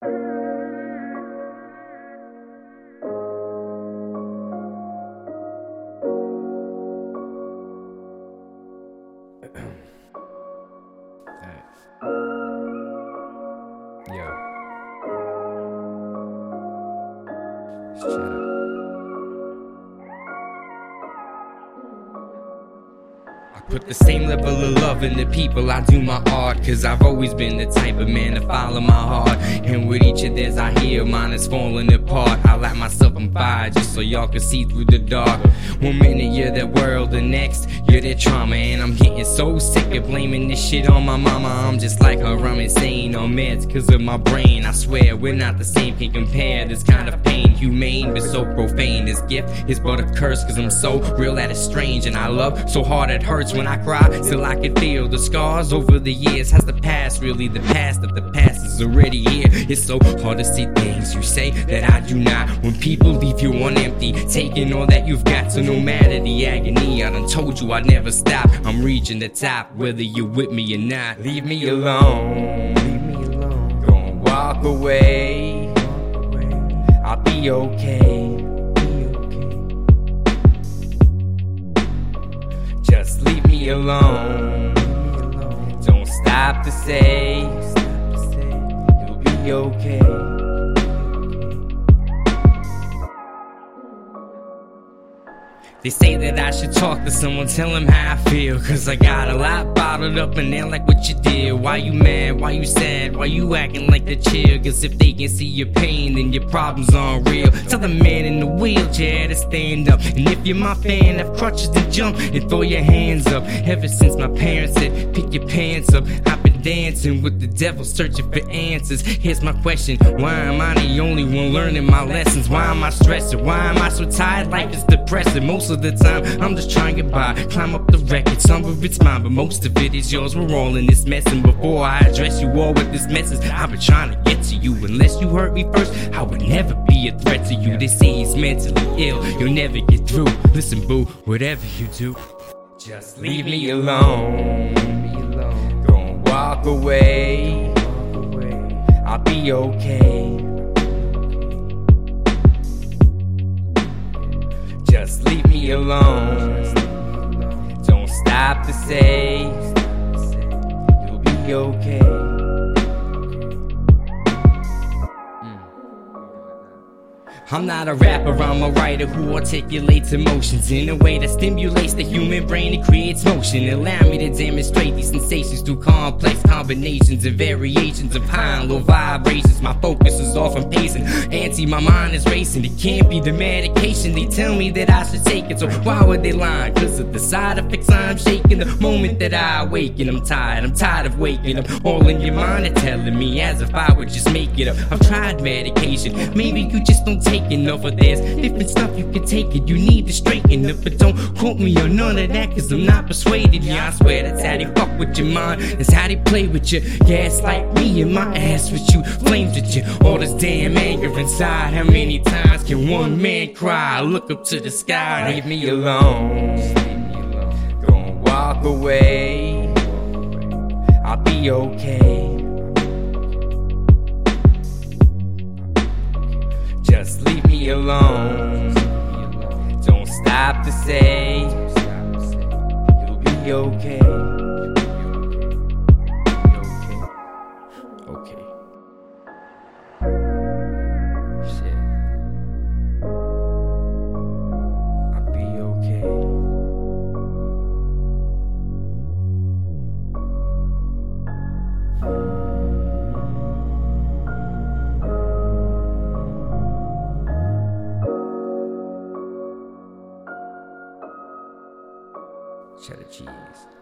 Chat put the same level of love in the people I do my art. Cause I've always been the type of man to follow my heart. And with each of theirs I hear, mine is falling apart. I light myself on fire just so y'all can see through the dark. One minute you're that world, the next you're that trauma. And I'm getting so sick of blaming this shit on my mama. I'm just like her, I'm insane on meds cause of my brain. I swear we're not the same, can't compare this kind of pain. Humane but so profane. This gift is but a curse cause I'm so real that it's strange. And I love so hard it hurts when I cry. Still I can feel the scars over the years. Has the past really the past of the past is already here? It's so hard to see things you say that I do not. When people leave you on empty, taking all that you've got. So no matter the agony, I done told you I'd never stop. I'm reaching the top, whether you're with me or not. Leave me alone. Leave me alone. Don't walk away. I'll be okay. Alone. Don't stop to say you'll be okay. They say that I should talk to someone, tell them how I feel. Cause I got a lot bottled up and they like what you did. Why you mad? Why you sad? Why you acting like the chill? Cause if they can see your pain, then your problems aren't real. Tell the man in the wheelchair to stand up. And if you're my fan, have crutches to jump and throw your hands up. Ever since my parents said, pick your pants up, I've been dancing with the devil, searching for answers. Here's my question Why am I the only one learning my lessons? Why am I stressing? Why am I so tired? Life is depressing. Most of the time, I'm just trying to get by. Climb up the record, some of it's mine, but most of it is yours. We're all in this mess, and before I address you all with this message, I've been trying to get to you. Unless you hurt me first, I would never be a threat to you. They say he's mentally ill, you'll never get through. Listen, boo, whatever you do, just leave me alone. Walk away. I'll be okay. Just leave me alone. Don't stop to say you'll be okay. I'm not a rapper, I'm a writer who articulates emotions in a way that stimulates the human brain and creates motion. Allow me to demonstrate these sensations through complex combinations and variations of high and low vibrations. My focus is often pacing, anti, my mind is racing. It can't be the medication, they tell me that I should take it. So why would they lie? Cause of the side effects I'm shaking the moment that I awaken. I'm tired, I'm tired of waking up. All in your mind and telling me as if I would just make it up. I've tried medication, maybe you just don't take enough of this. Different stuff you can take it, you need to straighten up. But don't quote me on none of that, cause I'm not persuaded. Yeah, I swear that's how they fuck with your mind, that's how they play with you. like me and my ass with you, flames with you. All this damn anger inside. How many times can one man cry? Look up to the sky, leave me alone. Don't walk away, I'll be okay. Just leave me alone. Don't stop to say you'll be okay. Okay. Cheta Cheez.